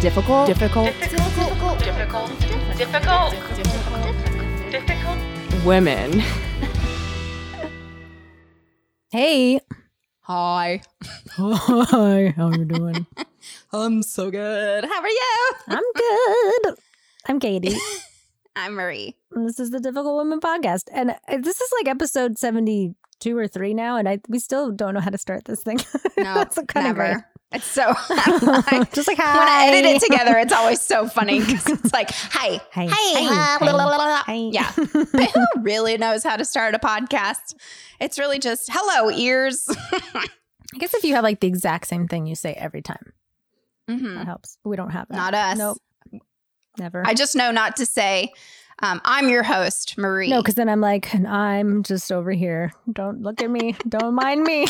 difficult. Difficult. difficult, difficult, difficult, difficult, difficult. Women. Hey. Hi. Hi. How are you doing? I'm so good. How are you? I'm good. I'm Katie. I'm Marie. and this is the Difficult Women podcast, and uh, this is like episode seventy-two or three now, and I we still don't know how to start this thing. No, That's kind of great. never. It's so like, Just like when I edit it together, it's always so funny because it's like, hi, Hi. Hi. uh, blah, blah, blah. Hi. yeah. But who really knows how to start a podcast? It's really just hello ears. I guess if you have like the exact same thing you say every time, Mhm. that helps. We don't have that. Not us. Nope. Never. I just know not to say. Um, I'm your host, Marie. no, because then I'm like, and I'm just over here. Don't look at me. don't mind me.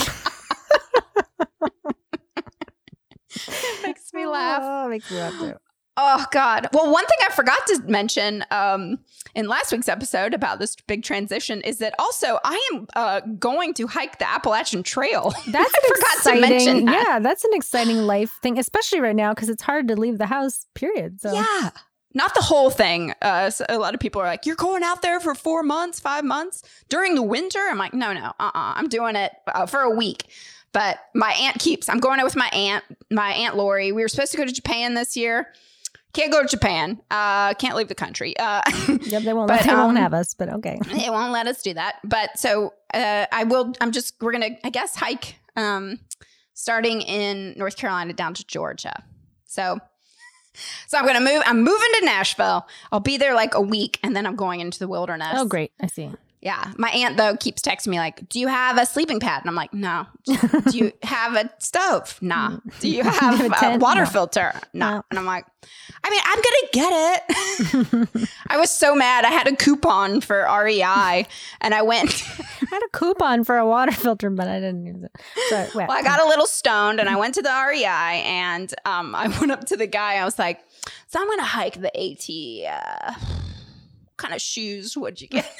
It makes me laugh. Oh, makes me laugh too. Oh God. Well, one thing I forgot to mention um, in last week's episode about this big transition is that also I am uh, going to hike the Appalachian Trail. That's I forgot to exciting, mention that. Yeah, that's an exciting life thing, especially right now because it's hard to leave the house. Period. So Yeah. Not the whole thing. Uh, so a lot of people are like, "You're going out there for four months, five months during the winter." I'm like, "No, no, uh, uh I'm doing it uh, for a week." But my aunt keeps. I'm going out with my aunt, my aunt Lori. We were supposed to go to Japan this year. Can't go to Japan. Uh, can't leave the country. Uh, Yep, they won't. But, they um, won't have us. But okay. they won't let us do that. But so uh, I will. I'm just. We're gonna. I guess hike. Um, starting in North Carolina down to Georgia. So. So I'm gonna move. I'm moving to Nashville. I'll be there like a week, and then I'm going into the wilderness. Oh, great. I see. Yeah. My aunt though keeps texting me like, "Do you have a sleeping pad?" And I'm like, "No." Do you have a stove? Nah. Do you have a tent? water No. filter? No. No. And I'm like, I mean, I'm gonna get it. I was so mad. I had a coupon for REI, and I went. I had a coupon for a water filter, but I didn't use it. Wait. well, I got a little stoned, and I went to the REI, and um, I went up to the guy. I was like, "So I'm gonna hike the AT. Uh, what kind of shoes would you get?"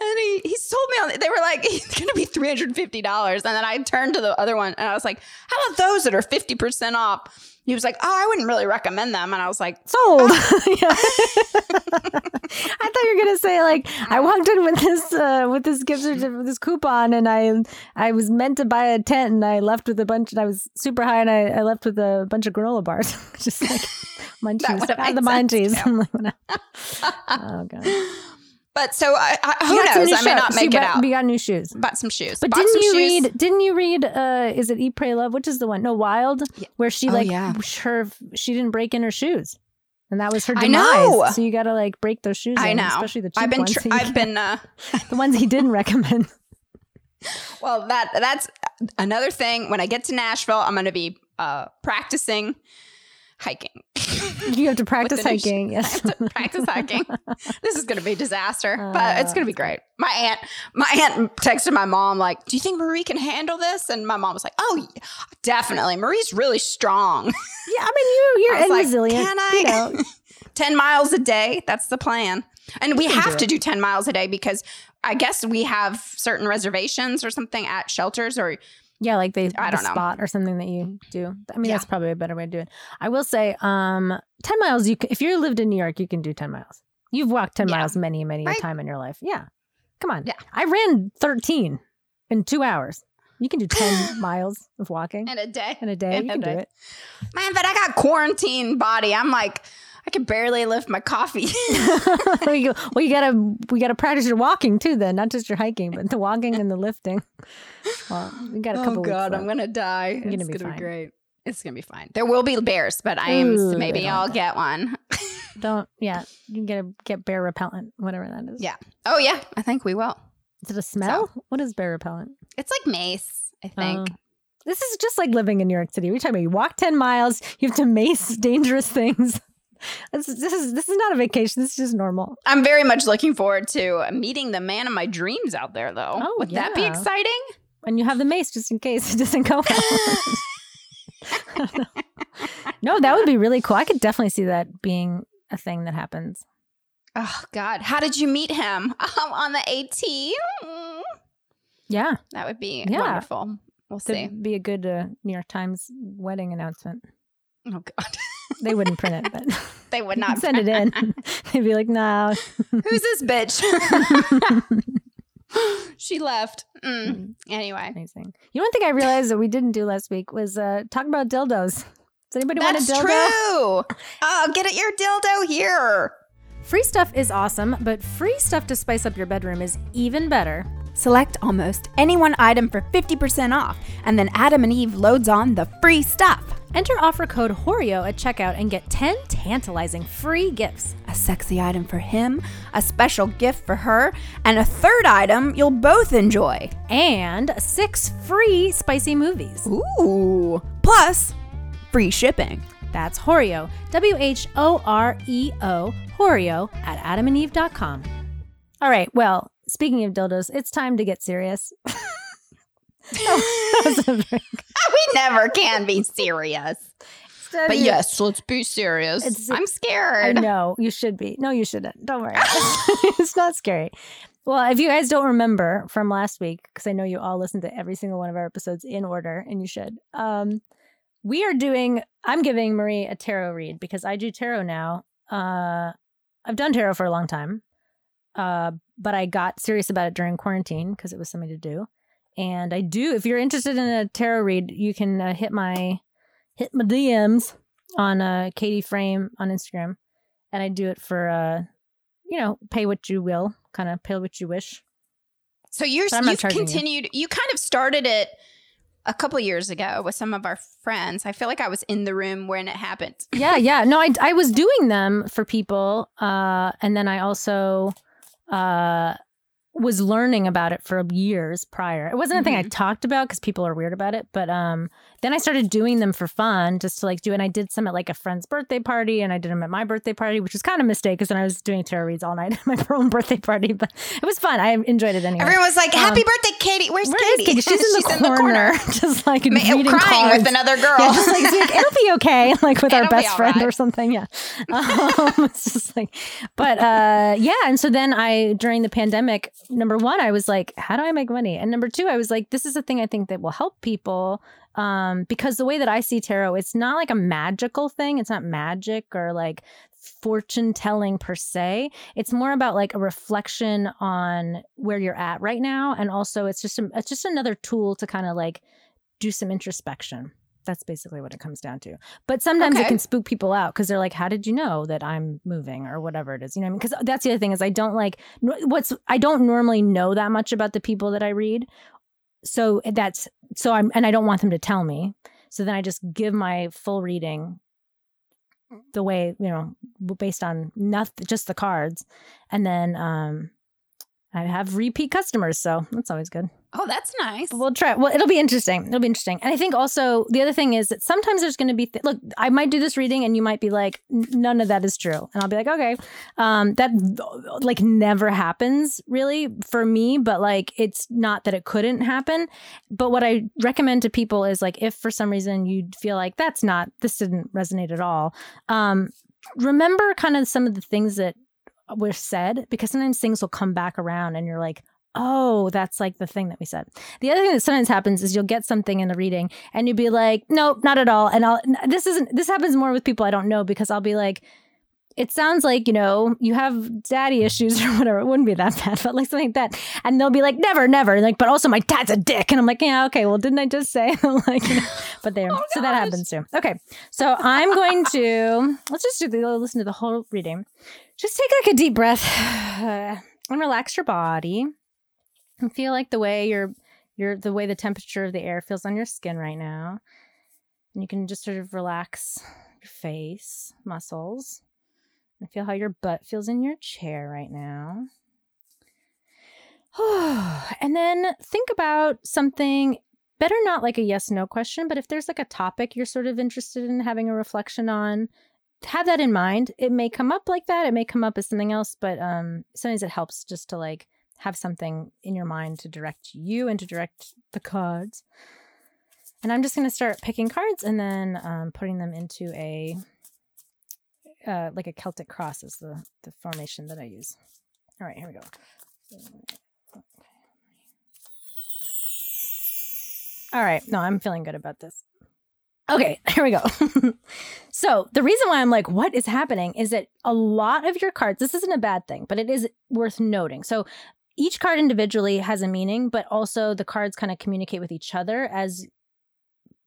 And he, he sold me on they were like it's gonna be $350 and then i turned to the other one and i was like how about those that are 50% off he was like oh i wouldn't really recommend them and i was like sold. Yeah. I thought you were gonna say like I walked in with this uh, with this gift certificate, this coupon, and I I was meant to buy a tent, and I left with a bunch, and I was super high, and I, I left with a bunch of granola bars, just like munchies, out the munchies. too. I'm like, oh god, but so I, I, who got knows i may not So make it bought- out We got new shoes. bought some shoes But Bought didn't you shoes. read? Didn't you read? Uh, is it Eat, Pray, Love? Which is the one? No, Wild, where she Oh, like yeah. her she didn't break in her shoes, and that was her I demise. know. So you got to like break those shoes. i in, know especially the cheap i've been tr- so i've been uh the ones he didn't recommend. well that that's another thing when i get to nashville i'm gonna be uh practicing hiking You have to practice sh- hiking. I Yes. have to practice hiking. this is going to be a disaster, uh, but it's going to be great. My aunt, my aunt texted my mom like, "Do you think Marie can handle this?" And my mom was like, "Oh, definitely. Marie's really strong. yeah, I mean you you're like, resilient. Can You I? know, ten miles a day. That's the plan. And we have do to do ten miles a day because I guess we have certain reservations or something at shelters or yeah, like they I the don't know. spot or something that you do. I mean Yeah. that's probably a better way to do it. I will say, um, ten miles. You can, if you lived in New York, you can do ten miles. You've walked ten Yeah. miles many many a time in your life. Yeah, come on. Yeah. I ran thirteen in two hours. You can do ten miles of walking in a day. in a day. in You a can do it. Man, but I got quarantine body. I'm like, I can barely lift my coffee. well, you, well, you gotta we gotta practice your walking too, then not just your hiking, but the walking and the lifting. Well, we got a oh, couple. oh God, I'm gonna die. You're gonna it's be gonna be great. It's gonna be fine. There will be bears, but I am Ooh, maybe I'll get one. Don't yeah, you can get a get bear repellent, whatever that is. Yeah. Oh yeah, I think we will. Is it a smell? What is bear repellent? It's like mace, I oh. think. Oh. This is just like living in New York City. We're talking about you walk ten miles, you have to mace dangerous things. This is, this is this is not a vacation. This is just normal. I'm very much looking forward to meeting the man of my dreams out there, though. Oh, Would that be exciting? And you have the mace just in case it doesn't go well. no, that would be really cool. I could definitely see that being a thing that happens. Oh God, how did you meet him? Um, on the AT. Yeah. That would be Yeah. wonderful. We'll see. That'd be a good uh, New York Times wedding announcement. Oh God, They wouldn't print it, but they would not send it in. They'd be like, "No." Who's this bitch? she left. Mm. Anyway, Amazing. You know, one thing I realized that we didn't do last week was uh, talk about dildos. Does anybody that's want a dildo? true. Oh, get it your dildo here. Free stuff is awesome, but free stuff to spice up your bedroom is even better. Select almost any one item for 50% off, and then Adam and Eve loads on the free stuff. Enter offer code WHOREO at checkout and get 10 tantalizing free gifts. A sexy item for him, a special gift for her, and a third item you'll both enjoy. And six free spicy movies. Ooh. Plus, free shipping. That's Whoreo, W H O R E O, Whoreo at adamandeve.com. All right, well, speaking of dildos, it's time to get serious. That was a very- We never can be serious. But yes, let's be serious. It's- I'm I scared. know you should be. No, you shouldn't. Don't worry. it's not scary. Well, if you guys don't remember from last week, because I know you all listened to every single one of our episodes in order, and you should. Um, we are doing. I'm giving Marie a tarot read because I do tarot now. Uh, I've done tarot for a long time, uh, but I got serious about it during quarantine because it was something to do. And I do. If you're interested in a tarot read, you can uh, hit my hit my DMs on uh, Katie Frame on Instagram, and I do it for uh, you know, pay what you will, kind of pay what you wish. So you're you've charging you. continued. You. kind of started it a couple years ago with some of our friends. I feel like I was in the room when it happened. Yeah, yeah. No, I I was doing them for people, uh, and then I also uh was learning about it for years prior. It wasn't a thing I talked about because people are weird about it, but um, then I started doing them for fun, just to like do. And I did some at like a friend's birthday party, and I did them at my birthday party, which was kind of a mistake because then I was doing tarot reads all night at my own birthday party. But it was fun. I enjoyed it anyway. Everyone was like, "Happy Um, birthday, Katie! Where's Where Katie? Katie? She's, in, the, corner, just like Ma- crying cards. with another girl. Yeah, just like, like, it'll be okay, like with our It'll be best friend or something. Yeah, um, it's just like, but uh, yeah. And so then I, during the pandemic, number one, I was like, how do I make money? And number two, I was like, this is a thing I think that will help people. Um, because the way that I see tarot, it's not like a magical thing. It's not magic or like fortune telling per se. It's more about like a reflection on where you're at right now, and also it's just a, it's just another tool to kind of like do some introspection. That's basically what it comes down to. But sometimes it can spook people out because they're like, "How did you know that I'm moving or whatever it is?" You know, because I mean? Because that's the other thing is I don't like what's I don't normally know that much about the people that I read, so that's so I'm and I don't want them to tell me. So then I just give my full reading the way you know based on nothing just the cards and then um i have repeat customers so that's always good oh, that's nice. we'll try well it'll be interesting. It'll be interesting. And i think also the other thing is that sometimes there's going to be th- look i might do this reading and you might be like none of that is true. And i'll be like okay. Um that like never happens really for me but like it's not that it couldn't happen. But what i recommend to people is like if for some reason you feel like that's not this didn't resonate at all um remember kind of some of the things that were said because sometimes things will come back around and you're like oh that's like the thing that we said. The other thing that sometimes happens is you'll get something in the reading and you'll be like nope not at all. And i'll this isn't this happens more with people i don't know because i'll be like it sounds like you know you have daddy issues or whatever. It wouldn't be that bad but like something like that. And they'll be like never never. Like but also my dad's a dick. And i'm like yeah okay. Well didn't i just say like you know, but there. Oh, so that happens too. Okay. So i'm going to let's just do the listen to the whole reading. Just take like a deep breath and relax your body and feel like the way your your the way the temperature of the air feels on your skin right now and you can just sort of relax your face muscles and feel how your butt feels in your chair right now. And then think about something better not like a yes no question but if there's like a topic you're sort of interested in having a reflection on have that in mind. It may come up like that it may come up as something else but um sometimes it helps just to like have something in your mind to direct you and to direct the cards and i'm just going to start picking cards and then um, putting them into a uh, like a celtic cross is the the formation that i use all right here we go All right. No, I'm feeling good about this. Okay, here we go. so, the reason why I'm like, what is happening is that a lot of your cards, this isn't a bad thing, but it is worth noting. So, each card individually has a meaning, but also the cards kind of communicate with each other as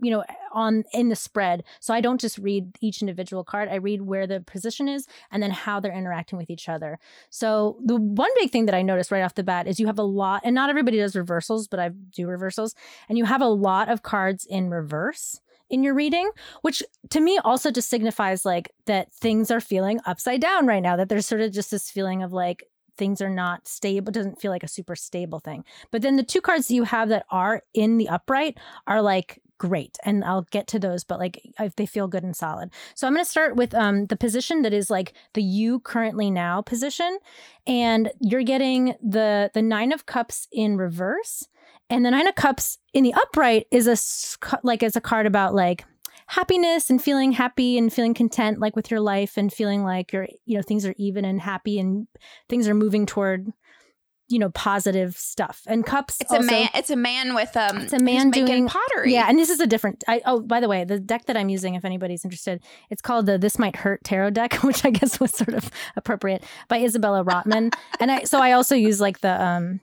you know on in the spread. So i don't just read each individual card i read where the position is and then how they're interacting with each other. So the one big thing that i noticed right off the bat is you have a lot and not everybody does reversals but i do reversals and you have a lot of cards in reverse in your reading which to me also just signifies like that things are feeling upside down right now that there's sort of just this feeling of like things are not stable it doesn't feel like a super stable thing. But then the two cards that you have that are in the upright are like great and i'll get to those but like they feel good and solid. So i'm going to start with um the position that is like the you currently now position and you're getting the the nine of cups in reverse and the nine of cups in the upright is a like as a card about like happiness and feeling happy and feeling content like with your life and feeling like you're you know things are even and happy and things are moving toward you know positive stuff and cups It's also- a man. It's a man with um. It's a man doing- pottery. yeah, and this is a different. I, oh, by the way, the deck that I'm using, if anybody's interested, it's called the "This Might Hurt" tarot deck, which I guess was sort of appropriate by Isabella Rotman. and I, so I also use like the um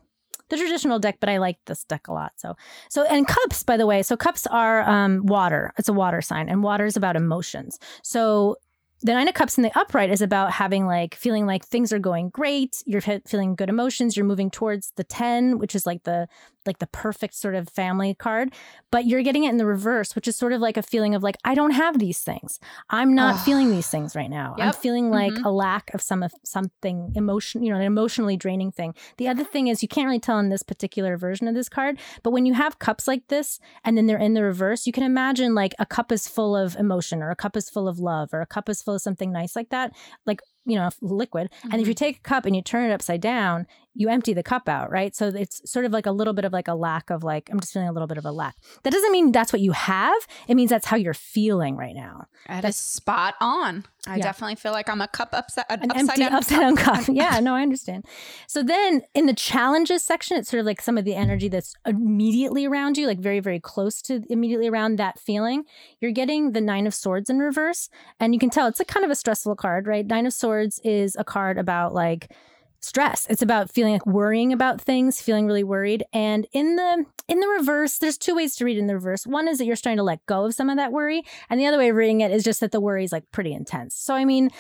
the traditional deck, but I like this deck a lot. So, so and cups, by the way, so cups are um water. It's a water sign, and water is about emotions. So. The nine of cups in the upright is about having like feeling like things are going great. You're fe- feeling good emotions. You're moving towards the ten, which is like the like the perfect sort of family card, but you're getting it in the reverse, which is sort of like a feeling of like, I don't have these things. I'm not Ugh. feeling these things right now. I'm feeling like Mhm. a lack of some of something emotion, you know, an emotionally draining thing. The other thing is you can't really tell in this particular version of this card, but when you have cups like this and then they're in the reverse, you can imagine like a cup is full of emotion or a cup is full of love or a cup is full of something nice like that. Like you know, liquid. And if you mm-hmm. take a cup and you turn it upside down, you empty the cup out, right? So it's sort of like a little bit of like a lack of like, I'm just feeling a little bit of a lack. That doesn't mean that's what you have. It means that's how you're feeling right now. That is spot on. I Yeah. definitely feel like I'm a cup upside, an upside empty down. upside down cup. Yeah, no, I understand. So then in the challenges section, it's sort of like some of the energy that's immediately around you, like very, very close to immediately around that feeling. You're getting the Nine of Swords in reverse. And you can tell it's a kind of a stressful card, right? Nine of Swords is a card about like stress. It's about feeling like worrying about things, feeling really worried. And in the in the reverse, there's two ways to read in the reverse. One is that you're starting to let go of some of that worry, and the other way of reading it is just that the worry is like pretty intense. So I mean,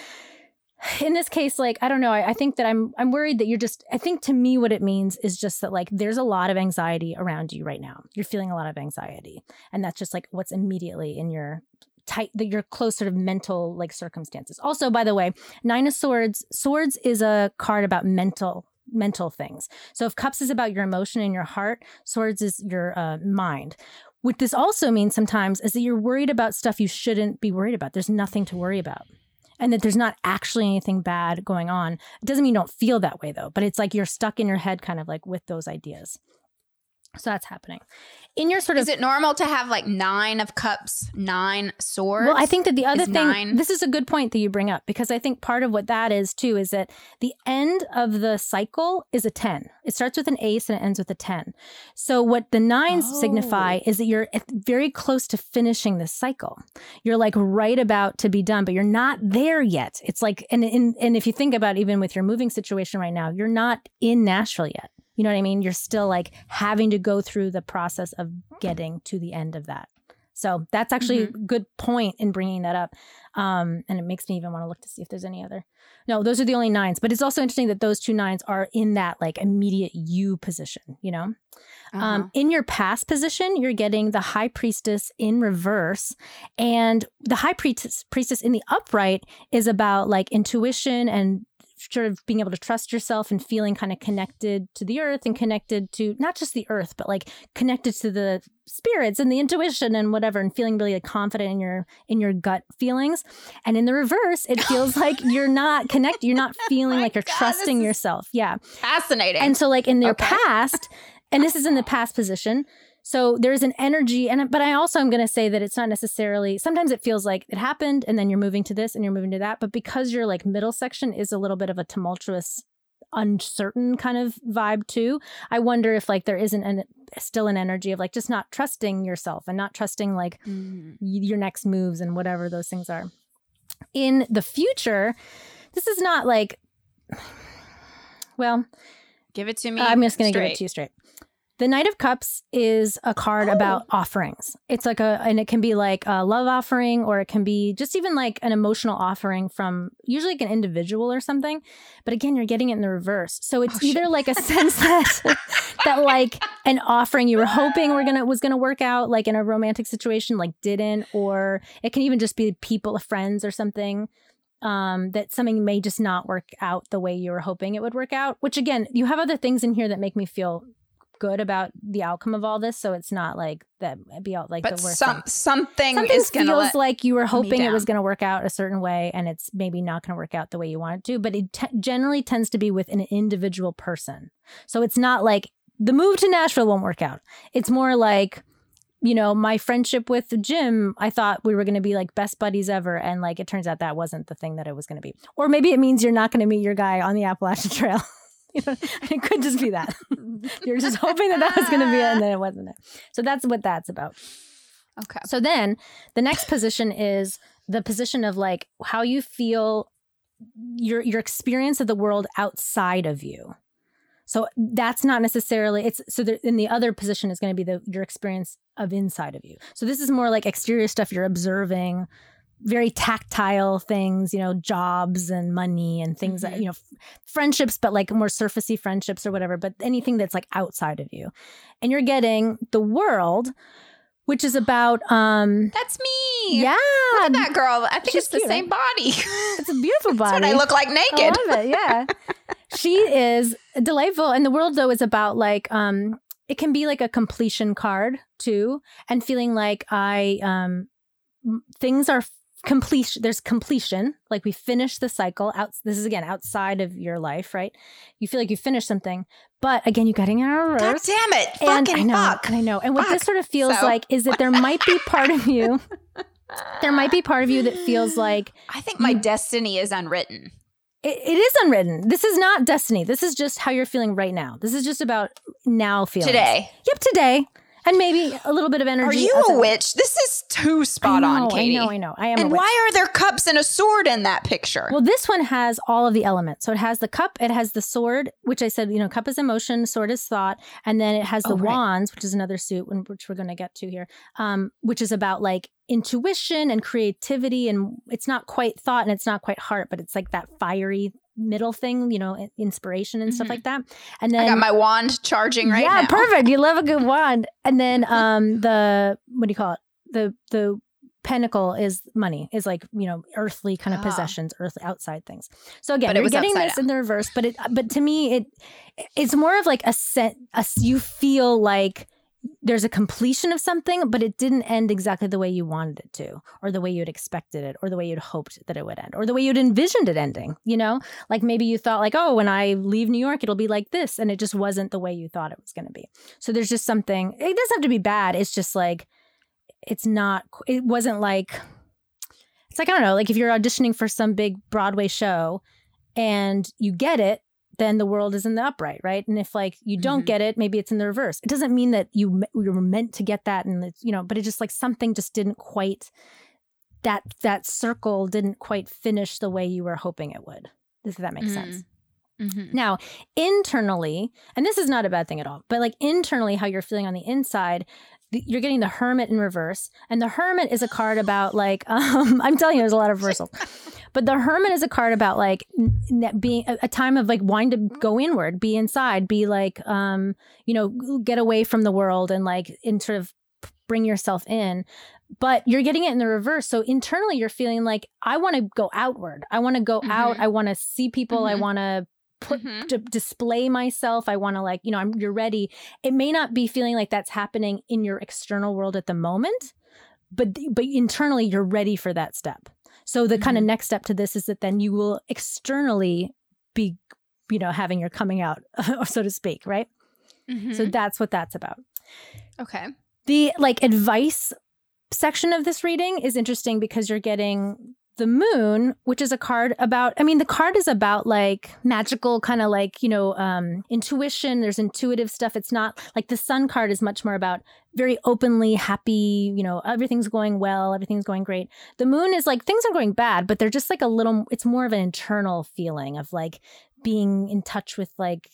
in this case, like I don't know, I, I think that I'm I'm worried that you're just. I think to me, what it means is just that like there's a lot of anxiety around you right now. You're feeling a lot of anxiety, and that's just like what's immediately in your tight that your close sort of mental like circumstances. Also, by the way, Nine of Swords, Swords is a card about mental mental things. So if Cups is about your emotion and your heart, Swords is your uh, mind. What this also means sometimes is that you're worried about stuff you shouldn't be worried about. There's nothing to worry about. And that there's not actually anything bad going on. It doesn't mean you don't feel that way though, but it's like you're stuck in your head kind of like with those ideas. So that's happening. In your sort of Is it normal to have like nine of cups, nine swords? Well, I think that the other thing, nine. this is a good point that you bring up because I think part of what that is too is that the end of the cycle is a 10. It starts with an ace and it ends with a 10. So, what the nines Oh. signify is that you're very close to finishing this cycle. You're like right about to be done, but you're not there yet. It's like, and, and, and if you think about even with your moving situation right now, you're not in Nashville yet. You know what I mean? You're still like having to go through the process of getting to the end of that. So that's actually a good point in bringing that up. Um, and it makes me even want to look to see if there's any other. No, those are the only nines. But it's also interesting that those two nines are in that like immediate you position, you know? Uh-huh. Um, in your past position, you're getting the high priestess in reverse. And the high priestess, priestess in the upright is about like intuition and sort of being able to trust yourself and feeling kind of connected to the earth and connected to not just the earth, but like connected to the spirits and the intuition and whatever and feeling really like, confident in your in your gut feelings. And in the reverse, it feels like you're not connected. You're not oh feeling my like you're God, trusting yourself. Yeah. fascinating. And so, like in their Okay. past, and this is in the past position. So there's an energy, and but I also am going to say that it's not necessarily. Sometimes it feels like it happened, and then you're moving to this, and you're moving to that. But because your like middle section is a little bit of a tumultuous uncertain kind of vibe too. I wonder if like there isn't an still an energy of like just not trusting yourself and not trusting like Mm. your next moves and whatever those things are. In the future, this is not like well, Give it to me. I'm just going to give it to you straight. The Knight of Cups is a card Oh. about offerings. It's like a, and it can be like a love offering, or it can be just even like an emotional offering from usually like an individual or something. But again, you're getting it in the reverse. So it's Oh, shit. either like a sense that that like an offering you were hoping were gonna was gonna work out, like in a romantic situation, like didn't, or it can even just be people, friends, or something um, that something may just not work out the way you were hoping it would work out. Which again, you have other things in here that make me feel good about the outcome of all this. So it's not like that be all like But the worst. some thing. something, Something is feels like you were hoping it was going to work out a certain way, and it's maybe not going to work out the way you want it to. But it te- generally tends to be with an individual person. So it's not like the move to Nashville won't work out. It's more like you know, my friendship with Jim, I thought we were going to be like best buddies ever. And like, it turns out that wasn't the thing that it was going to be. Or maybe it means you're not going to meet your guy on the Appalachian Trail. you know, it could just be that. you're just hoping that that was going to be it and then it wasn't it. So that's what that's about. okay. So then the next position is the position of like how you feel your your experience of the world outside of you. So that's not necessarily it's so there, in the other position is going to be the your experience of inside of you. So this is more like exterior stuff you're observing, very tactile things, you know, jobs and money and things that Mhm. you know, f- friendships, but like more surfacey friendships or whatever. But anything that's like outside of you, and you're getting the world, which is about um That's me. yeah, Look at that girl. I think She's it's the same body. it's a beautiful That's body. what I look like naked. I love it. Yeah. she is delightful. And the world though is about like um it can be like a completion card too and feeling like I um things are completion there's completion like we finish the cycle out this is again outside of your life right you feel like you finished something but again you got in a God damn it. and Fucking I know, fuck. and I know. And what this sort of feels So- like is that there might be part of you, there might be part of you that feels like I think my destiny is unwritten. it, it is unwritten. This is not destiny. This is just how you're feeling right now. This is just about now feeling. Today. Yep, today. And maybe a little bit of energy. Are you a witch? This is too spot know, on, Katie. I know, I know. I am a And why are there cups and a sword in that picture? Well, this one has all of the elements. So it has the cup, it has the sword, which I said, you know, cup is emotion, sword is thought, and then it has the Oh, right. wands, which is another suit, which we're going to get to here, um, which is about like intuition and creativity, and it's not quite thought and it's not quite heart, but it's like that fiery middle thing, you know, inspiration and stuff Mhm. like that. And then I got my wand charging right yeah, now. perfect. You love a good wand. And then um the what do you call it? The the pentacle is money, is like, you know, earthly kind of Ah. possessions, earthly outside things. So again, you're getting this in the reverse, but it but to me it it's more of like a set a, you feel like there's a completion of something, but it didn't end exactly the way you wanted it to, or the way you'd expected it, or the way you'd hoped that it would end, or the way you'd envisioned it ending. You know, like maybe you thought like, oh, when I leave New York, it'll be like this, and it just wasn't the way you thought it was going to be. So there's just something. It doesn't have to be bad. It's just like it's not. It wasn't like. It's like I don't know. Like if you're auditioning for some big Broadway show, and you get it, then the world is in the upright, right? And if like you don't Mhm. get it, maybe it's in the reverse. It doesn't mean that you you were meant to get that, and it's you know, but it just like something just didn't quite that that circle didn't quite finish the way you were hoping it would. Does that make Mm. sense. Mhm. Now, internally, and this is not a bad thing at all, but like internally, how you're feeling on the inside, you're getting the hermit in reverse. And the hermit is a card about like, um, I'm telling you, there's a lot of reversals. But the hermit is a card about like n- being a, a time of like wanting to go inward, be inside, be like, um, you know, get away from the world and like in sort of bring yourself in. But you're getting it in the reverse. So internally, you're feeling like, I want to go outward. I want to go out. Mhm. I want to see people. I Mhm. want to put Mhm. to display myself. I want to like, you know, I'm you're ready. It may not be feeling like that's happening in your external world at the moment, but but internally you're ready for that step. So the kind of next step to this is that then you will externally be, you know, having your coming out, so to speak, right? So Mhm. that's what that's about. okay. The like advice section of this reading is interesting because you're getting the moon, which is a card about, I mean, the card is about like magical, kind of like, you know, um, intuition. There's intuitive stuff. It's not like the sun card is much more about very openly happy, you know, everything's going well, everything's going great. The moon is like things are going bad, but they're just like a little, it's more of an internal feeling of like being in touch with like,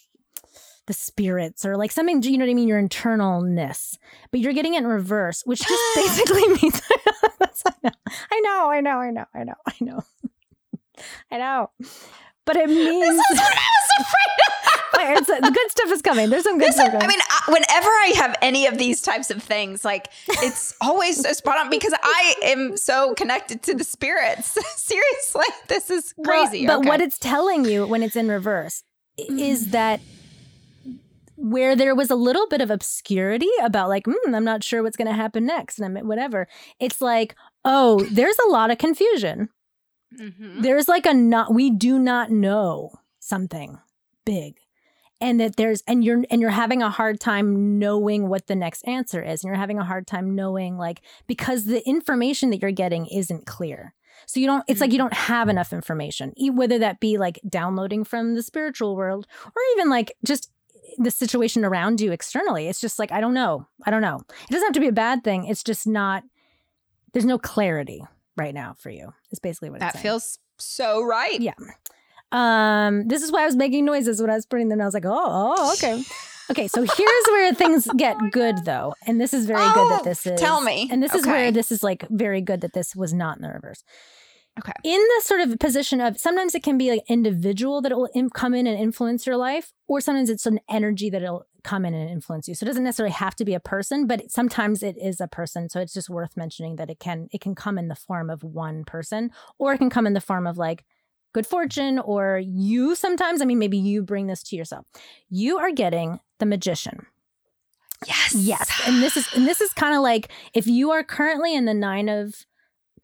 the spirits or like something, you know what I mean? Your internalness, but you're getting it in reverse, which just basically means I know, I know, I know, I know, I know, I know. But it means This is what I was afraid of. it's, the good stuff is coming. There's some good This- stuff. I mean, I, whenever I have any of these types of things, like it's always so spot on because I am so connected to the spirits. Seriously, this is Well, crazy. but Okay. what it's telling you when it's in reverse i- is mm. that where there was a little bit of obscurity about like, mm, I'm not sure what's going to happen next, and I'm whatever. It's like, oh, there's a lot of confusion. Mhm. There's like a not. We do not know something big. And that there's and you're and you're having a hard time knowing what the next answer is, and you're having a hard time knowing like because the information that you're getting isn't clear. So you don't, it's like you don't have enough information, whether that be like downloading from the spiritual world or even like just the situation around you externally. It's just like, I don't know. I don't know. It doesn't have to be a bad thing. It's just not, there's no clarity right now for you. It's basically what it's that feels so right. Yeah. Um, this is why I was making noises when I was putting them. I was like, oh, oh, okay. Okay, so here's where things get good though. And this is very good Oh, that this is tell me. And this is where this is like very good that this was not in the reverse. Okay. In the sort of position of sometimes it can be like individual that it will im- come in and influence your life, or sometimes it's an energy that it'll come in and influence you. So it doesn't necessarily have to be a person, but sometimes it is a person. So it's just worth mentioning that it can it can come in the form of one person, or it can come in the form of like good fortune, or you sometimes. I mean, maybe you bring this to yourself. You are getting the magician. Yes. Yes. And this is and this is kind of like if you are currently in the 9 of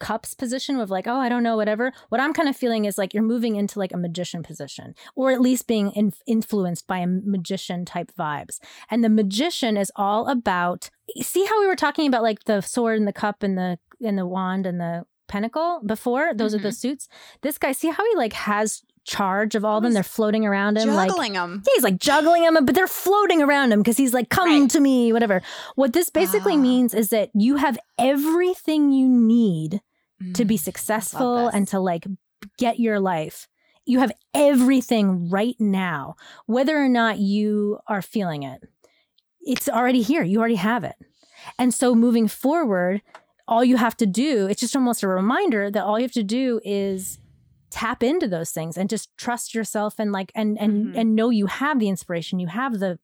cups position of like, oh, I don't know, whatever. What I'm kind of feeling is like you're moving into like a magician position or at least being in, influenced by a magician type vibes. And the magician is all about see how we were talking about like the sword and the cup and the and the wand and the pentacle before? Those are the suits. This guy, see how he like has charge of all of them? They're floating around him like Juggling them. yeah, he's like juggling them, but they're floating around him because he's like, come Right. to me, whatever. What this basically Ah. means is that you have everything you need to be Mm, successful and to like get your life. You have everything right now, whether or not you are feeling it. It's already here. You already have it. And so moving forward, all you have to do, it's just almost a reminder that all you have to do is tap into those things and just trust yourself and like and and Mhm. and know you have the inspiration, you have the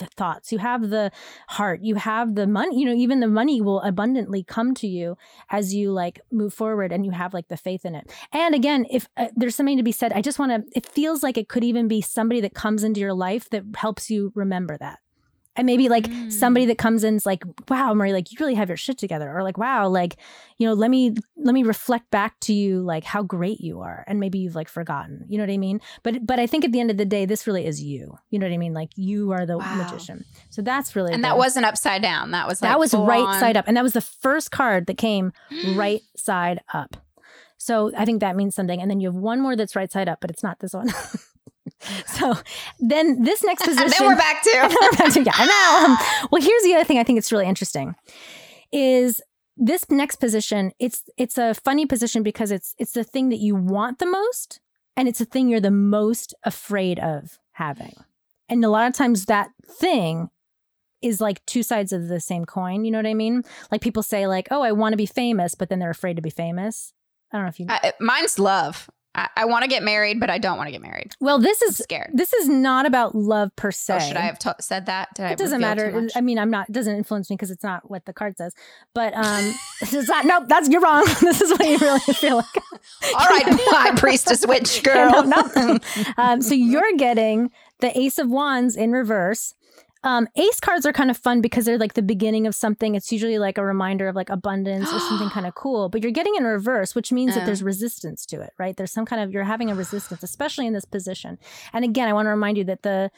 the thoughts, you have the heart, you have the money, you know, even the money will abundantly come to you as you like move forward and you have like the faith in it. And again, if uh, there's something to be said, I just want to it feels like it could even be somebody that comes into your life that helps you remember that. And maybe like Mm. somebody that comes in is like, wow, Marie, like you really have your shit together. Or like, wow, like, you know, let me let me reflect back to you like how great you are. And maybe you've like forgotten. You know what I mean? But but I think at the end of the day, this really is you. You know what I mean? Like you are the Wow. magician. So that's really And the- that wasn't upside down. That was like that was right on- side up. And that was the first card that came right side up. So I think that means something. And then you have one more that's right side up, but it's not this one. so then this next position. And then we're back to. We're back to- yeah, I know. Um, well, here's the other thing I think it's really interesting is this next position. It's it's a funny position because it's it's the thing that you want the most, and it's the thing you're the most afraid of having. And a lot of times that thing is like two sides of the same coin. You know what I mean? Like people say, like, "Oh, I want to be famous," but then they're afraid to be famous. I don't know if you. I, mine's love. I, I want to get married, but I don't want to get married. well, this I'm is scared. this is not about love per se. Oh, should I have t- said that? Did I it doesn't matter. I mean, I'm not. It doesn't influence me because it's not what the card says. But um, it's not. Nope, that's you're wrong. this is what you really feel like. All right, high priestess witch girl. No, no. um, so you're getting the Ace of Wands in reverse. Um, ace cards are kind of fun because they're like the beginning of something. It's usually like a reminder of like abundance or something kind of cool. But you're getting in reverse, which means that Uh. there's resistance to it, right? There's some kind of you're having a resistance, especially in this position. And again, I want to remind you that the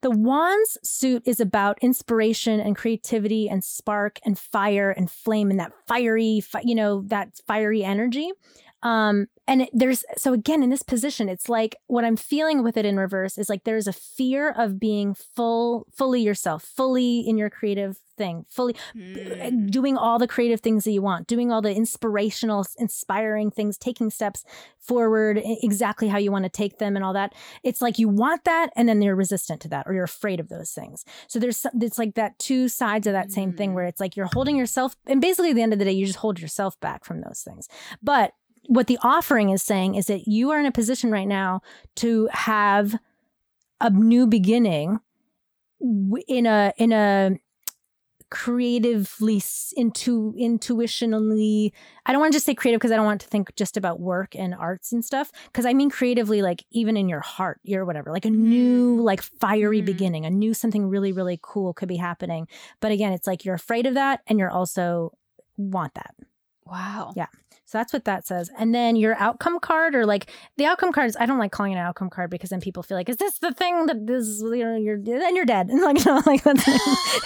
the wands suit is about inspiration and creativity and spark and fire and flame and that fiery, fi- you know, that fiery energy. Um, and there's so again in this position, it's like what I'm feeling with it in reverse is like there's a fear of being full, fully yourself, fully in your creative thing, fully Mm. doing all the creative things that you want, doing all the inspirational, inspiring things, taking steps forward exactly how you want to take them and all that. It's like you want that and then you're resistant to that or you're afraid of those things. So there's it's like that two sides of that same thing Mm. where it's like you're holding yourself and basically at the end of the day you just hold yourself back from those things. But what the offering is saying is that you are in a position right now to have a new beginning in a in a creatively into intuitionally i don't want to just say creative because i don't want to think just about work and arts and stuff because i mean creatively like even in your heart your whatever like a new like fiery Mm. beginning a new something really really cool could be happening but again it's like you're afraid of that and you're also want that Wow. Yeah. So that's what that says. And then your outcome card, or like the outcome cards, I don't like calling it an outcome card because then people feel like, is this the thing that is, you know, you're, then you're dead. And like, no, like, that's, and,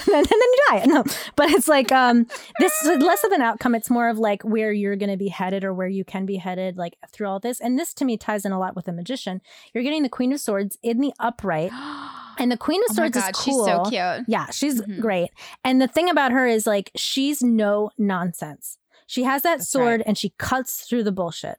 then, and then you die. No, but it's like, um, this is less of an outcome. It's more of like where you're going to be headed or where you can be headed, like through all this. And this to me ties in a lot with the magician. You're getting the Queen of Swords in the upright, and the Queen of oh Swords god, is she's cool. so cute. Yeah, she's Mhm. great. And the thing about her is like she's no nonsense. She has that That's sword right. and she cuts through the bullshit.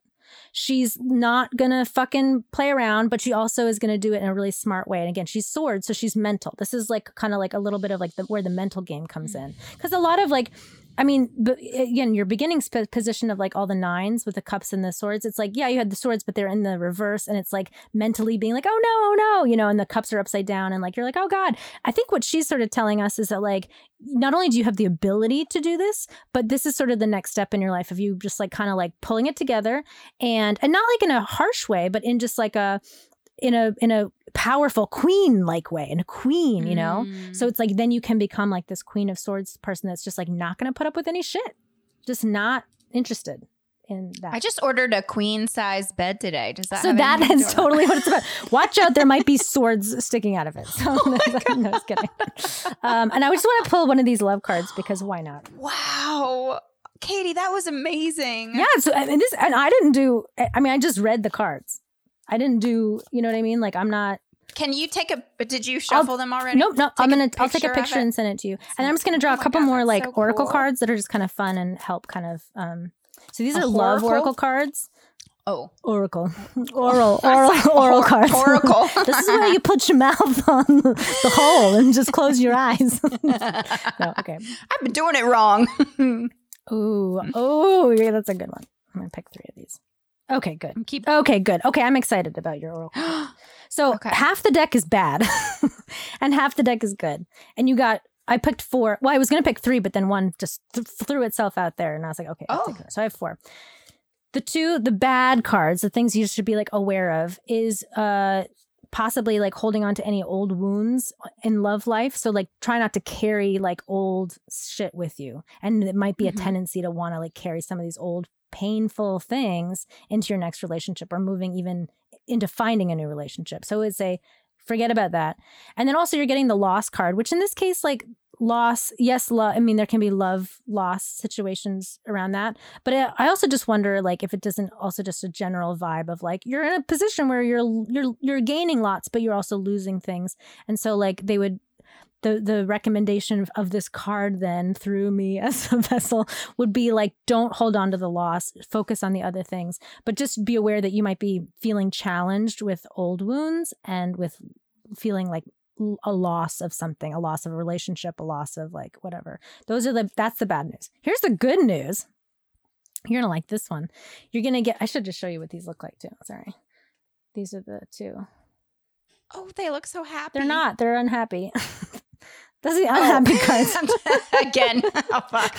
She's not gonna fucking play around, but she also is gonna do it in a really smart way. And again, she's sword, so she's mental. This is like kind of like a little bit of like the, where the mental game comes Mm. in, because a lot of like, I mean, but again, your beginning sp- position of like all the nines with the cups and the swords, it's like yeah, you had the swords, but they're in the reverse, and it's like mentally being like oh no, oh no, you know, and the cups are upside down, and like you're like oh god. I think what she's sort of telling us is that like not only do you have the ability to do this, but this is sort of the next step in your life of you just like kind of like pulling it together and and not like in a harsh way, but in just like a in a in a powerful queen like way, in a queen, you know. Mm. So it's like then you can become like this queen of swords person that's just like not going to put up with any shit, just not interested in that. I just ordered a queen size bed today. Does that so that is that to is do with it? totally what it's about. Watch out, there might be swords sticking out of it. So Oh no, just kidding. Um, and I just want to pull one of these love cards because why not? Wow. Katie, that was amazing. Yeah. So and this, and I didn't do. I mean, I just read the cards. I didn't do. You know what I mean? Like I'm not. Can you take a did you shuffle them already? Nope. No. I'm gonna. I'll take a picture of picture it? and send it to you. And I'm just gonna draw Oh a couple God, more like so oracle cool. cards that are just kind of fun and help kind of. um So these A are love oracle cards. Oh. Oracle, oral, oral, oral cards. Oracle. this is where you put your mouth on the hole and just close your eyes. no, okay. I've been doing it wrong. Ooh, oh, yeah, that's a good one. I'm gonna pick three of these. Okay, good. Keep Okay, good. Okay, I'm excited about your oracle. So Okay. half the deck is bad, and half the deck is good. And you got. I picked four. Well, I was gonna pick three, but then one just th- threw itself out there, and I was like, okay, Oh. So I have four. The two, the bad cards, the things you should be like aware of, is uh possibly like holding on to any old wounds in love life. So like try not to carry like old shit with you. And it might be Mhm. a tendency to want to like carry some of these old painful things into your next relationship or moving even into finding a new relationship. So it's a forget about that. And then also you're getting the loss card, which in this case like loss, yes, lo- I mean there can be love loss situations around that. But I I also just wonder like if it doesn't also just a general vibe of like you're in a position where you're you're you're gaining lots but you're also losing things. And so like they would the the recommendation of- of this card then through me as a vessel would be like don't hold on to the loss focus on the other things but just be aware that you might be feeling challenged with old wounds and with feeling like a loss of something a loss of a relationship a loss of like whatever. Those are the that's the bad news. Here's the good news. You're gonna like this one. You're gonna get i should just show you what these look like too. Sorry. These are the two. Oh, they look so happy. they're not. They're unhappy that's the Oh. unhappy cards Again. Oh fuck.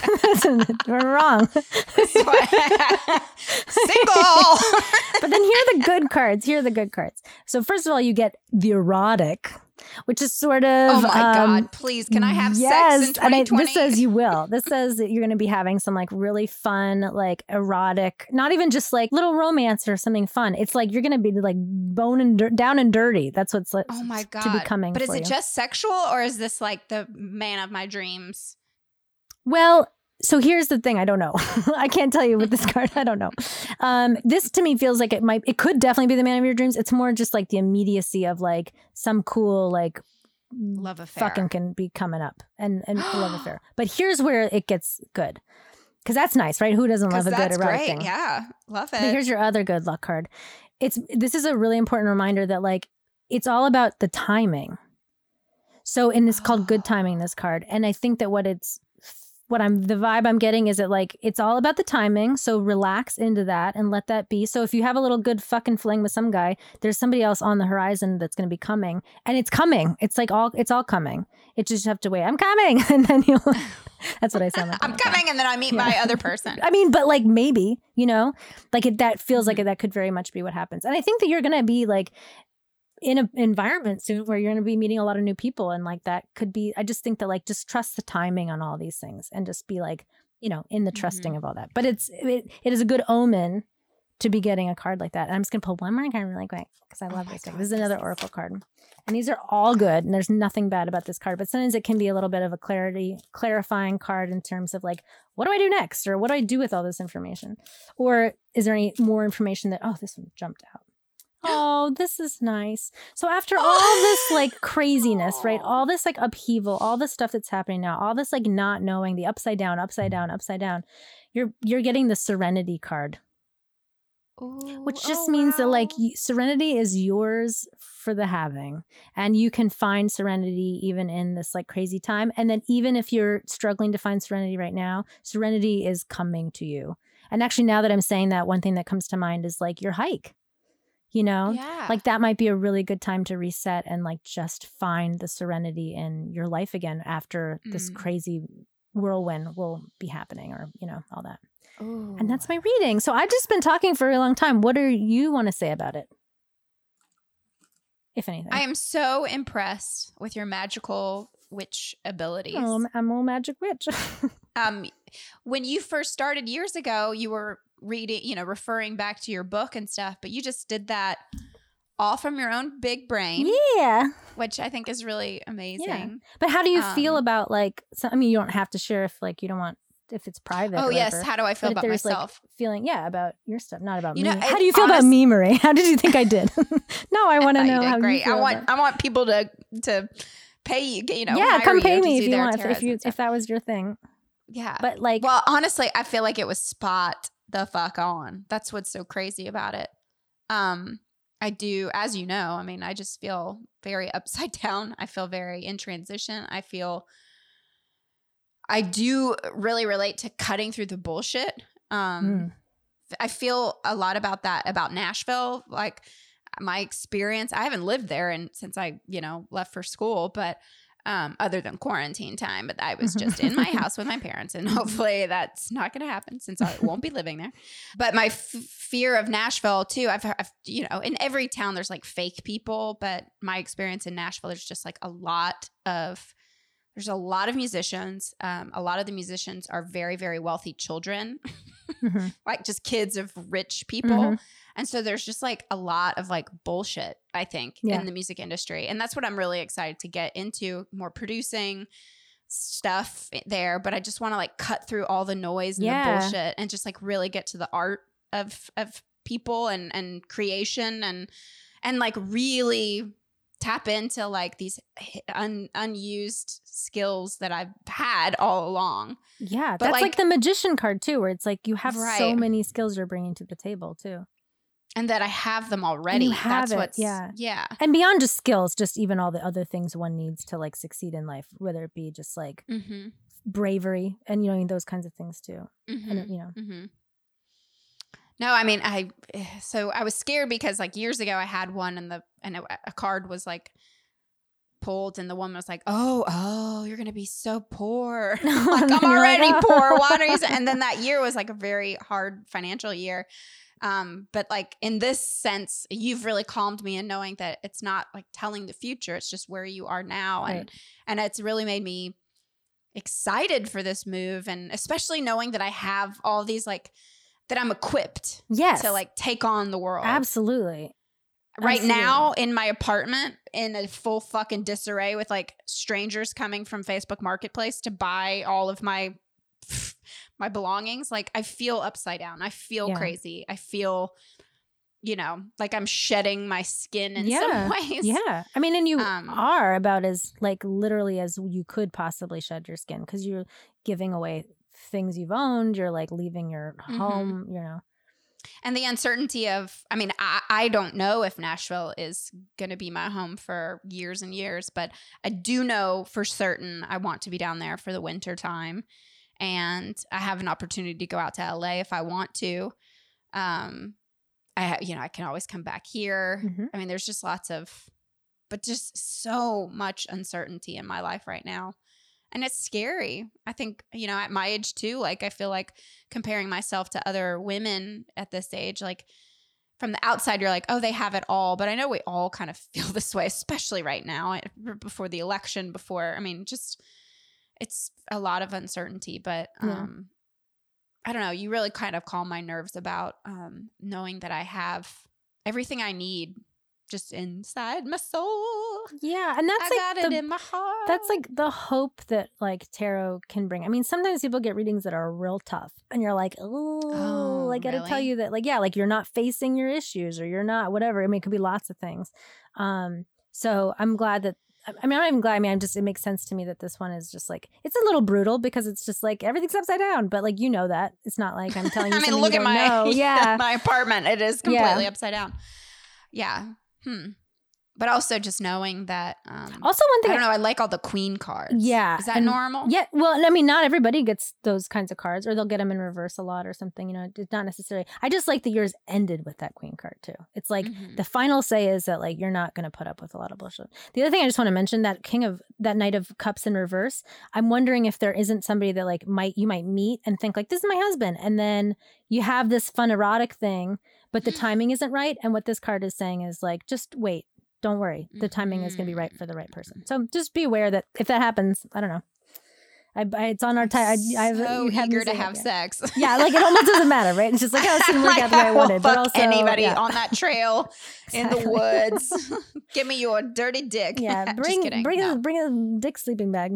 We're wrong. Single. But then here are the good cards. Here are the good cards. So first of all, you get the erotic, which is sort of. oh my um, god, please can I have yes, sex in and I, 2020? this says you will. This says that you're going to be having some like really fun, like erotic, not even just like little romance or something fun. It's like you're going to be like bone and dir- down and dirty. That's what's like, Oh my god. to be coming. But is it you. just sexual or is this like the man of my dreams? Well, so here's the thing. I don't know. I can't tell you with this card. I don't know. Um, this to me feels like it might. It could definitely be the man of your dreams. It's more just like the immediacy of like some cool like Love affair. fucking can be coming up and and love affair. But here's where it gets good because that's nice, right? Who doesn't love a good that's erotic great. thing? Yeah, love But it. here's your other good luck card. It's this is a really important reminder that like it's all about the timing. So and it's called good timing this card. And I think that what it's what I'm the vibe I'm getting is it like it's all about the timing. So relax into that and let that be. So if you have a little good fucking fling with some guy, there's somebody else on the horizon that's gonna be coming. And it's coming. It's like all it's all coming. It just have to wait. I'm coming. And then you'll that's what I sound like. I'm coming, and then I meet my other person. I mean, but like maybe, you know, like it, that feels Mm-hmm. like that could very much be what happens. And I think that you're going to be like in an environment soon where you're going to be meeting a lot of new people. And like that could be, I just think that like just trust the timing on all these things and just be like, you know, in the trusting Mm-hmm. of all that. But it's, it, it is a good omen to be getting a card like that. And I'm just going to pull one more card really quick because I Oh love my this. thing. This is another Oracle card. And these are all good, and there's nothing bad about this card. But sometimes it can be a little bit of a clarity, clarifying card in terms of like, what do I do next, or what do I do with all this information, or is there any more information that? Oh, this one jumped out. Oh, this is nice. So after all this like craziness, right? Oh. All this like upheaval, all this stuff that's happening now, all this like not knowing, the upside down, upside down, upside down, you're you're getting the serenity card which Oh, just means that like serenity is yours for the having and you can find serenity even in this like crazy time and then even if you're struggling to find serenity right now serenity is coming to you and actually now that i'm saying that one thing that comes to mind is like your hike you know yeah, like that might be a really good time to reset and like just find the serenity in your life again after this Mm. crazy whirlwind will be happening or you know all that Ooh. and that's my reading. So I've just been talking for a long time. What do you want to say about it? If anything. I am so impressed with your magical witch abilities. Oh, I'm a magic witch. um, when you first started years ago, you were reading, you know, referring back to your book and stuff, but you just did that all from your own big brain, yeah. which I think is really amazing. But how do you feel Um, about like, so, I mean, you don't have to share if like you don't want, if it's private. Oh yes, how do I feel But about myself? like feeling, yeah, about your stuff, not about You me. know, how do you feel about me, Marie? How did you think I did? no, I want to know how great. you feel. I want I want people to to pay you, you know. yeah, come pay me if you want. If you if that was your thing. yeah. But like, well, honestly, I feel like it was spot the fuck on. That's what's so crazy about it. Um, I do, as you know, I mean, I just feel very upside down. I feel very in transition. I feel I do really relate to cutting through the bullshit. Um, Mm. I feel a lot about that about Nashville. Like my experience, I haven't lived there and since I, you know, left for school, but um, other than quarantine time, but I was just in my house with my parents, and hopefully that's not going to happen since I won't be living there. But my f- fear of Nashville too, I've, I've, you know, in every town there's like fake people, but my experience in Nashville, there's just like a lot of there's a lot of musicians. Um, a lot of the musicians are very, very wealthy children, Mhm. like just kids of rich people. Mhm. And so there's just like a lot of like bullshit, I think, Yeah. in the music industry. And that's what I'm really excited to get into more producing stuff there. But I just want to like cut through all the noise and Yeah. the bullshit and just like really get to the art of of people and and creation and and like really tap into like these un, unused skills that I've had all along. Yeah, But, that's like, like- the magician card too, where it's like you have so many skills you're bringing to the table too, And that I have them already. you have That's it, what's yeah. Yeah. and beyond just skills, just even all the other things one needs to like succeed in life, whether it be just like Mm-hmm. bravery and you know those kinds of things too. Mm-hmm. And you know, hmm No, I mean, I so I was scared because like years ago I had one and the and a, a card was like pulled and the woman was like, "Oh, oh, you're gonna be so poor. like I'm then you're like, already poor. Why are you?" And then that year was like a very hard financial year. Um, but like in this sense, you've really calmed me in knowing that it's not like telling the future; it's just where you are now, and and it's really made me excited for this move, and especially knowing that I have all these like that I'm equipped yes, to like take on the world. absolutely. Right Absolutely. now in my apartment in a full fucking disarray with like strangers coming from Facebook Marketplace to buy all of my my belongings, like I feel upside down. I feel Yeah. crazy. I feel, you know, like I'm shedding my skin in some ways. Yeah. I mean, and you Um, are about as like literally as you could possibly shed your skin because you're giving away things you've owned. You're like leaving your Mhm. home, you know. and the uncertainty of i mean i, I don't know if nashville is going to be my home for years and years but i do know for certain i want to be down there for the winter time and i have an opportunity to go out to la if i want to. Um i you know i can always come back here. Mhm. i mean there's just lots of but just so much uncertainty in my life right now. And it's scary. I think you know at my age too like i feel like comparing myself to other women at this age like from the outside you're like oh they have it all. But i know we all kind of feel this way especially right now eh, before the election before i mean just it's a lot of uncertainty but Yeah. um i don't know you really kind of calm my nerves about um knowing that i have everything i need just inside my soul Yeah. And that's i like got the, it in my heart that's like the hope that like tarot can bring. I mean, sometimes people get readings that are real tough, and you're like, oh, Oh, I got to tell you that, like, yeah, like you're not facing your issues, or you're not whatever. I mean, it could be lots of things. Um, so I'm glad that. I mean, I'm not even glad. I mean, I'm just. It makes sense to me that this one is just like it's a little brutal because it's just like everything's upside down. But like you know that it's not like I'm telling you. I mean, look you at my know. yeah. my apartment. It is Yeah. completely upside down. Yeah. Hmm. But also just knowing that. Um, Also, one thing I don't know. I like all the queen cards. Yeah, Is that and- normal? Yeah, well, I mean, not everybody gets those kinds of cards, or they'll get them in reverse a lot, or something. You know, it's not necessarily. I just like that yours ended with that queen card too. It's like Mhm. the final say is that like you're not going to put up with a lot of bullshit. The other thing I just want to mention that king of that knight of cups in reverse. I'm wondering if there isn't somebody that like might you might meet and think like this is my husband, and then you have this fun erotic thing, but the timing isn't right. And what this card is saying is like just wait. Don't worry. The timing is going to be right for the right person. Mm-hmm. So just be aware that if that happens, I don't know. I, I it's on our time. I, I've so eager to have sex. Yeah, like it almost doesn't matter, right? It's just like oh, it didn't work Like, out the way I wanted, but also anybody yeah. on that trail in the woods. Give me your dirty dick. Yeah, bring kidding. bring No. a bring a dick sleeping bag.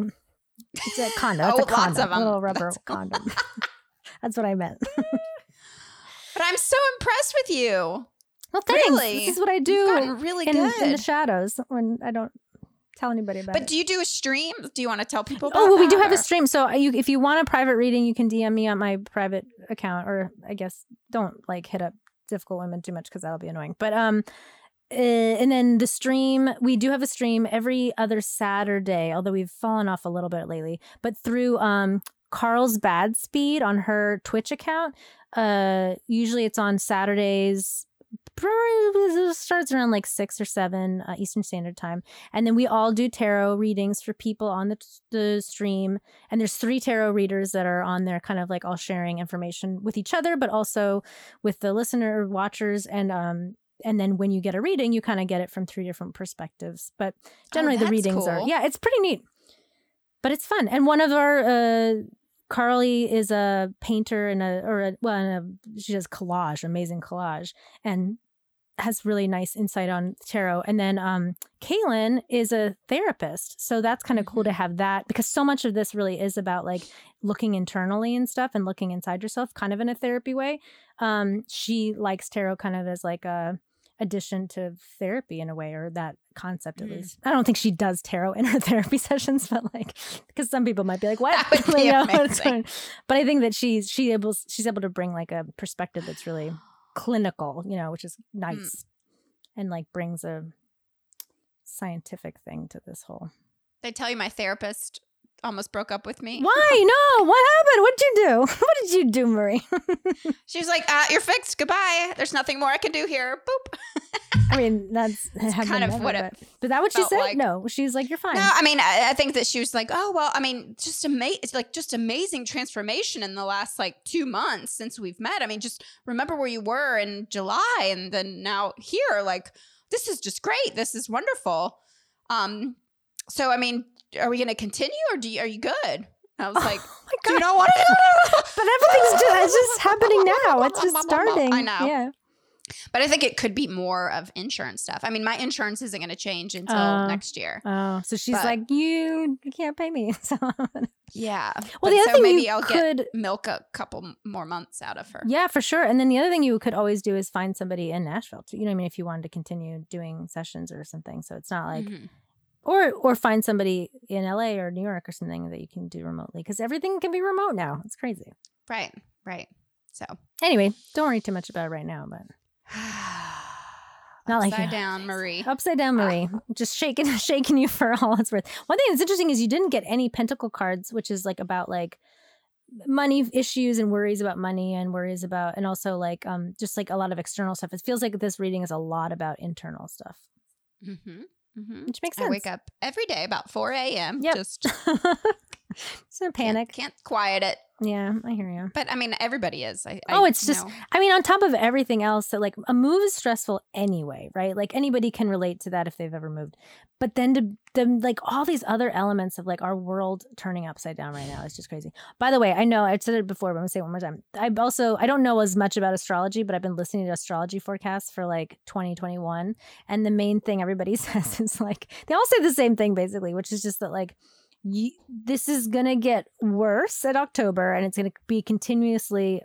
It's a condom. It's Oh, a condom. lots of A little rubber That's- condom. That's what I meant. But I'm so impressed with you. Well, thanks. Really? This is what I do gotten really in, good. in the shadows when I don't tell anybody about it. but it. do you do a stream? Do you want to tell people about Oh, well, we do that, have a stream. So uh, you, if you want a private reading, you can DM me on my private account, or I guess don't like hit up difficult women too much because that'll be annoying. But um, uh, and then the stream, we do have a stream every other Saturday, although we've fallen off a little bit lately. But through um Carl's Bad Speed on her Twitch account. Uh, usually it's on Saturdays. Starts around like six or seven uh, Eastern Standard Time, and then we all do tarot readings for people on the the stream. And there's three tarot readers that are on there, kind of like all sharing information with each other, but also with the listener watchers. And um, and then when you get a reading, you kind of get it from three different perspectives. But generally, the Oh, that's readings are yeah, it's pretty neat, but it's fun. And one of our uh, Carly is a painter and a or a, well, a, she does collage, amazing collage, and has really nice insight on tarot. And then um, Kaylin is a therapist, so that's kind of cool to have that because so much of this really is about like looking internally and stuff and looking inside yourself, kind of in a therapy way. Um, she likes tarot kind of as like a addition to therapy in a way or that concept at Mhm. least i don't think she does tarot in her therapy sessions but like because some people might be like what be You know, it's amazing. fine. but i think that she's she able she's able to bring like a perspective that's really clinical you know which is mm. nice and like brings a scientific thing to this whole They tell you my therapist almost broke up with me. why no what happened what did you do what did you do marie She was like, uh, "You're fixed. Goodbye. There's nothing more I can do here." Boop. i mean that's kind of never, what it but, but that what she said like. no she's like you're fine No, I mean, I, I think that she was like, "Oh well, I mean, just ama- it's like just amazing transformation in the last like two months since we've met. I mean, just remember where you were in July, and then now here. Like, this is just great. This is wonderful." Um, so I mean, are we going to continue, or do you, are you good? I was like, oh my "Do you god want to?" but everything's just it's just happening now it's just starting I know. yeah But I think it could be more of insurance stuff. I mean, my insurance isn't going to change until Oh. next year. Oh, so she's But- like, you, can't pay me. So, Yeah. well, But the other so thing maybe you I'll could, get milk a couple more months out of her. yeah, for sure. And then the other thing you could always do is find somebody in Nashville. Too. You know, what I mean, if you wanted to continue doing sessions or something, so it's not like, Mhm. Or or find somebody in LA or New York or something that you can do remotely because everything can be remote now. It's crazy. Right. Right. So. Anyway, don't worry too much about it right now, but Not like Upside you- down, Marie. upside down, Marie, just shaking, shaking you for all it's worth. One thing that's interesting is you didn't get any pentacle cards, which is like about like money issues and worries about money and worries about, and also like um just like a lot of external stuff. It feels like this reading is a lot about internal stuff, Mm-hmm. Mm-hmm. which makes I wake up every day about 4 a.m. Yep. Just it's a can't- panic. Can't, quiet it. Yeah, I hear you. But I mean, everybody is. I, oh, I Oh, it's just- I mean, on top of everything else, that like a move is stressful anyway, right? Like anybody can relate to that if they've ever moved. But then to then like all these other elements of like our world turning upside down right now is just crazy. By the way, I know I've said it before, but I'm gonna say it one more time. I also I don't know as much about astrology, but I've been listening to astrology forecasts for like 2021, and the main thing everybody says is like they all say the same thing basically, which is just that like you, this is going to get worse at October and it's going to be continuously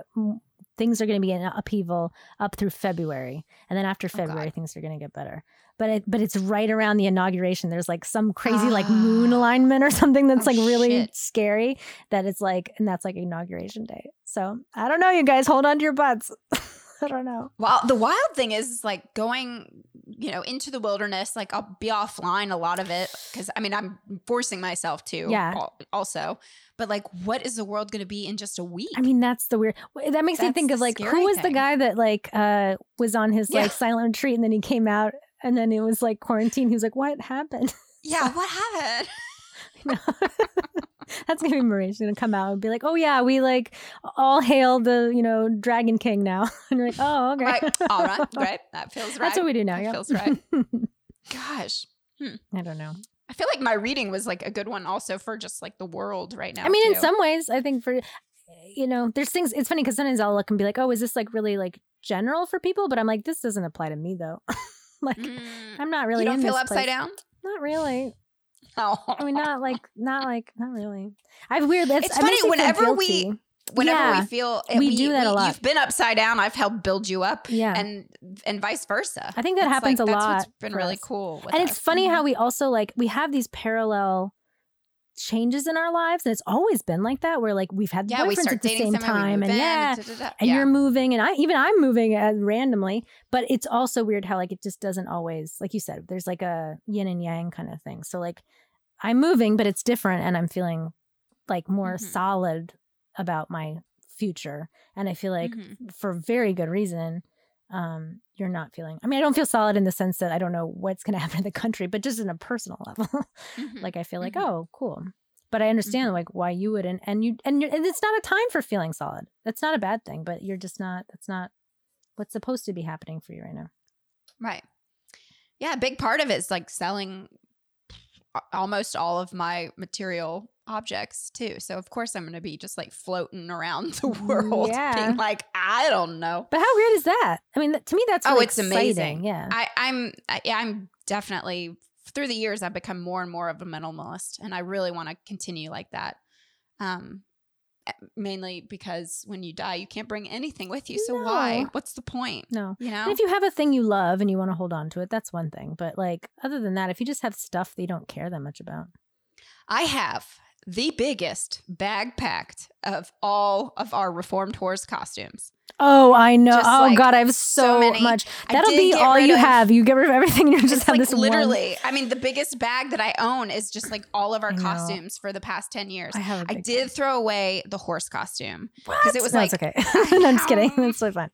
things are going to be in upheaval up through February. And then after Oh, February things are going to get better. But it, but it's right around the inauguration. There's like some crazy like moon alignment or something that's Oh, like really shit. scary that it's like and that's like inauguration day so I don't know you guys. Hold on to your butts I don't know Well, the wild thing is, is like going, you know, into the wilderness. Like I'll be offline a lot of it because I mean I'm forcing myself to. Yeah. Also, but like, what is the world going to be in just a week? I mean, that's the weird. That makes me think of like who was the guy that like uh was on his Yeah. like silent retreat and then he came out and then it was like quarantine. He was like, "What happened?" yeah. What happened? That's gonna be Marie. She's gonna come out and be like, "Oh yeah, we like all hail the you know Dragon King now." And you're like, "Oh okay, Right. All right. Right. That feels right. That's what we do now. That Yeah, feels right. Gosh. I don't know. I feel like my reading was like a good one also for just like the world right now. I mean, in some ways, I think for you know, there's things. It's funny because sometimes I'll look and be like, "Oh, is this like really like general for people?" But I'm like, this doesn't apply to me though. like, Mm. I'm not really. you don't feel upside place. down? Not really. Oh. I mean, not like, not like, not really. I have weird. That's, It's it makes funny, whenever we- Whenever Yeah. we feel We do that a lot. You've been upside down. I've helped build you up, yeah, and and vice versa. I think that It's happens like, a that's lot. What's been really us. cool. with and it's us. funny Mhm. how we also like we have these parallel changes in our lives, and it's always been like that. Where like we've had yeah, boyfriends start at the same time, and in, yeah, and yeah. you're moving, and I even I'm moving uh, randomly. But it's also weird how like it just doesn't always, like you said, there's like a yin and yang kind of thing. So like I'm moving, but it's different, and I'm feeling like more Mhm. solid about my future, and I feel like Mhm. for very good reason um you're not feeling i mean i don't feel solid in the sense that i don't know what's going to happen in the country but just in a personal level Mhm. like i feel like Mhm. oh cool but i understand like why you wouldn't and you and, and it's not a time for feeling solid that's not a bad thing but you're just not that's not what's supposed to be happening for you right now Right. Yeah, a big part of it is like selling almost all of my material objects too. So of course I'm going to be just like floating around the world, Yeah. being like, I don't know. but how weird is that i mean to me that's Oh, it's exciting. amazing. yeah I, I'm, I, I'm definitely through the years I've become more and more of a minimalist, and I really want to continue like that. Um, mainly because when you die, you can't bring anything with you. So why? What's the point? no You know? And if you have a thing you love and you want to hold on to it, that's one thing. But like other than that, if you just have stuff that you don't care that much about, I have the biggest bag packed of all of our Reformed Whores costumes. Oh, I know. Just, oh like, God, I have so, so many. much. That'll be all you of- have. You get rid of everything. You just have like this one- literally. I mean, the biggest bag that I own is just like all of our costumes for the past ten years. I I did throw away the horse costume because it was no, like it's okay. no, I'm just kidding. That's so fun.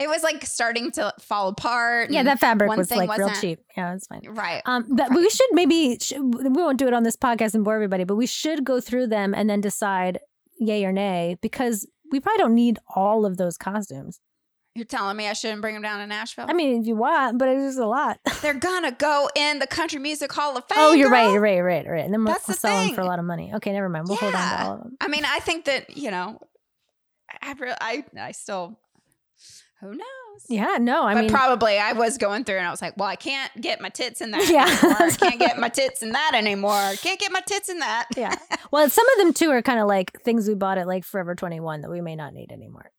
it was like starting to fall apart. Yeah, that fabric one was like real cheap. Yeah, it's fine. right. Um, but we should maybe we won't do it on this podcast and bore everybody, but we should go through them and then decide yay or nay because we probably don't need all of those costumes. You're telling me I shouldn't bring them down to Nashville? I mean, if you want, but it's just a lot. they're gonna go in the Country Music Hall of Fame. oh, you're right, girl. you're right, you're right, you're right. And then we'll, we'll the sell them for a lot of money. Okay, never mind. We'll hold on to all of them. I mean, I think that you know, I I, I, I still Who knows? Yeah, no, I but mean, probably I was going through and I was like, well, I can't get my tits in that Yeah. anymore. I can't get my tits in that anymore. Can't get my tits in that. yeah. Well, some of them too are kind of like things we bought at like Forever 21 that we may not need anymore.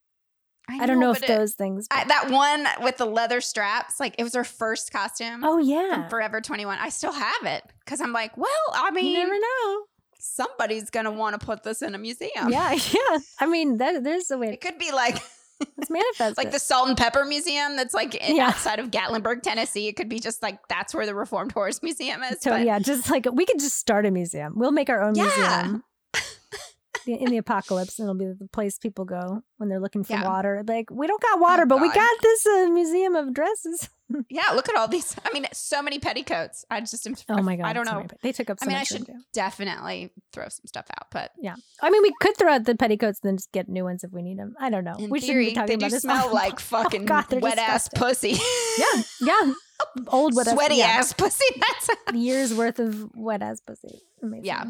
I, don't know, if it- those things. I, that one with the leather straps, like it was her first costume oh from yeah. Forever 21. I still have it because I'm like, well, I mean, You never know. somebody's going to want to put this in a museum. Yeah, yeah. I mean, that, there's a way. It could be like Let's manifest like the Salt and Pepper Museum that's like in, Yeah. outside of Gatlinburg, Tennessee. It could be just like that's where the Reformed Whores Museum is. So but yeah, just like we could just start a museum. We'll make our own Yeah. museum. The- In the apocalypse, and it'll be the place people go when they're looking for Yeah. water. Like we don't got water, Oh, but we got this uh, museum of dresses. yeah, look at all these. I mean, so many petticoats. I just am. Oh my god! I don't know. many- They took up. So I mean, I room, should definitely throw some stuff out, but Yeah. I mean, we could throw out the petticoats and then just get new ones if we need them. I don't know. in we theory, be talking they about do this. smell Oh, like fucking God, they're wet ass pussy. yeah, yeah. Old wet sweaty yeah. ass pussy. That's Years worth of wet ass pussy. Amazing. yeah.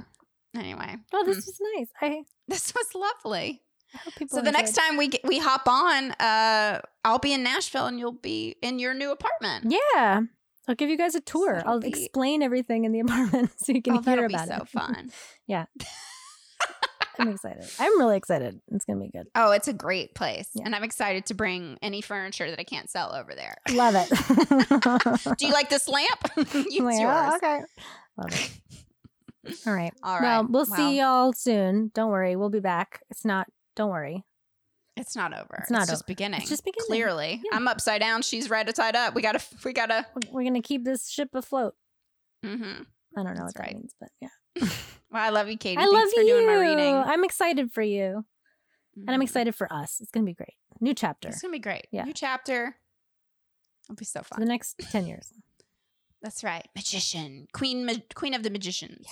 Anyway, Oh, this mm, was nice. I, this was lovely. I hope people. So the next time we get, we hop on, uh, I'll be in Nashville and you'll be in your new apartment. Yeah. I'll give you guys a tour. that'll I'll be- explain everything in the apartment so you can oh, hear be about so it. fun. Yeah. I'm excited. I'm really excited. It's gonna be good. Oh, it's a great place, Yeah. and I'm excited to bring any furniture that I can't sell over there. Love it. Do you like this lamp? Use like, yours. "Oh, okay. Love it. All right. All right. Well, we'll see y'all soon. Don't worry. We'll be back. It's not. Don't worry. It's not over. It's not just over. beginning. It's just beginning. Clearly, Yeah. I'm upside down. She's right tied up. We gotta. We gotta. We're, gonna keep this ship aflout. hmm I don't know That's what that right. means, but yeah. Well, I love you, Katie. I Thanks love for you. doing my reading. I'm excited for you, and I'm Mhm. excited for us. It's gonna be great. New chapter It's gonna be great. Yeah. New chapter. It'll be so for fun. the next ten years. That's right. Magician, queen, ma- queen of the magicians.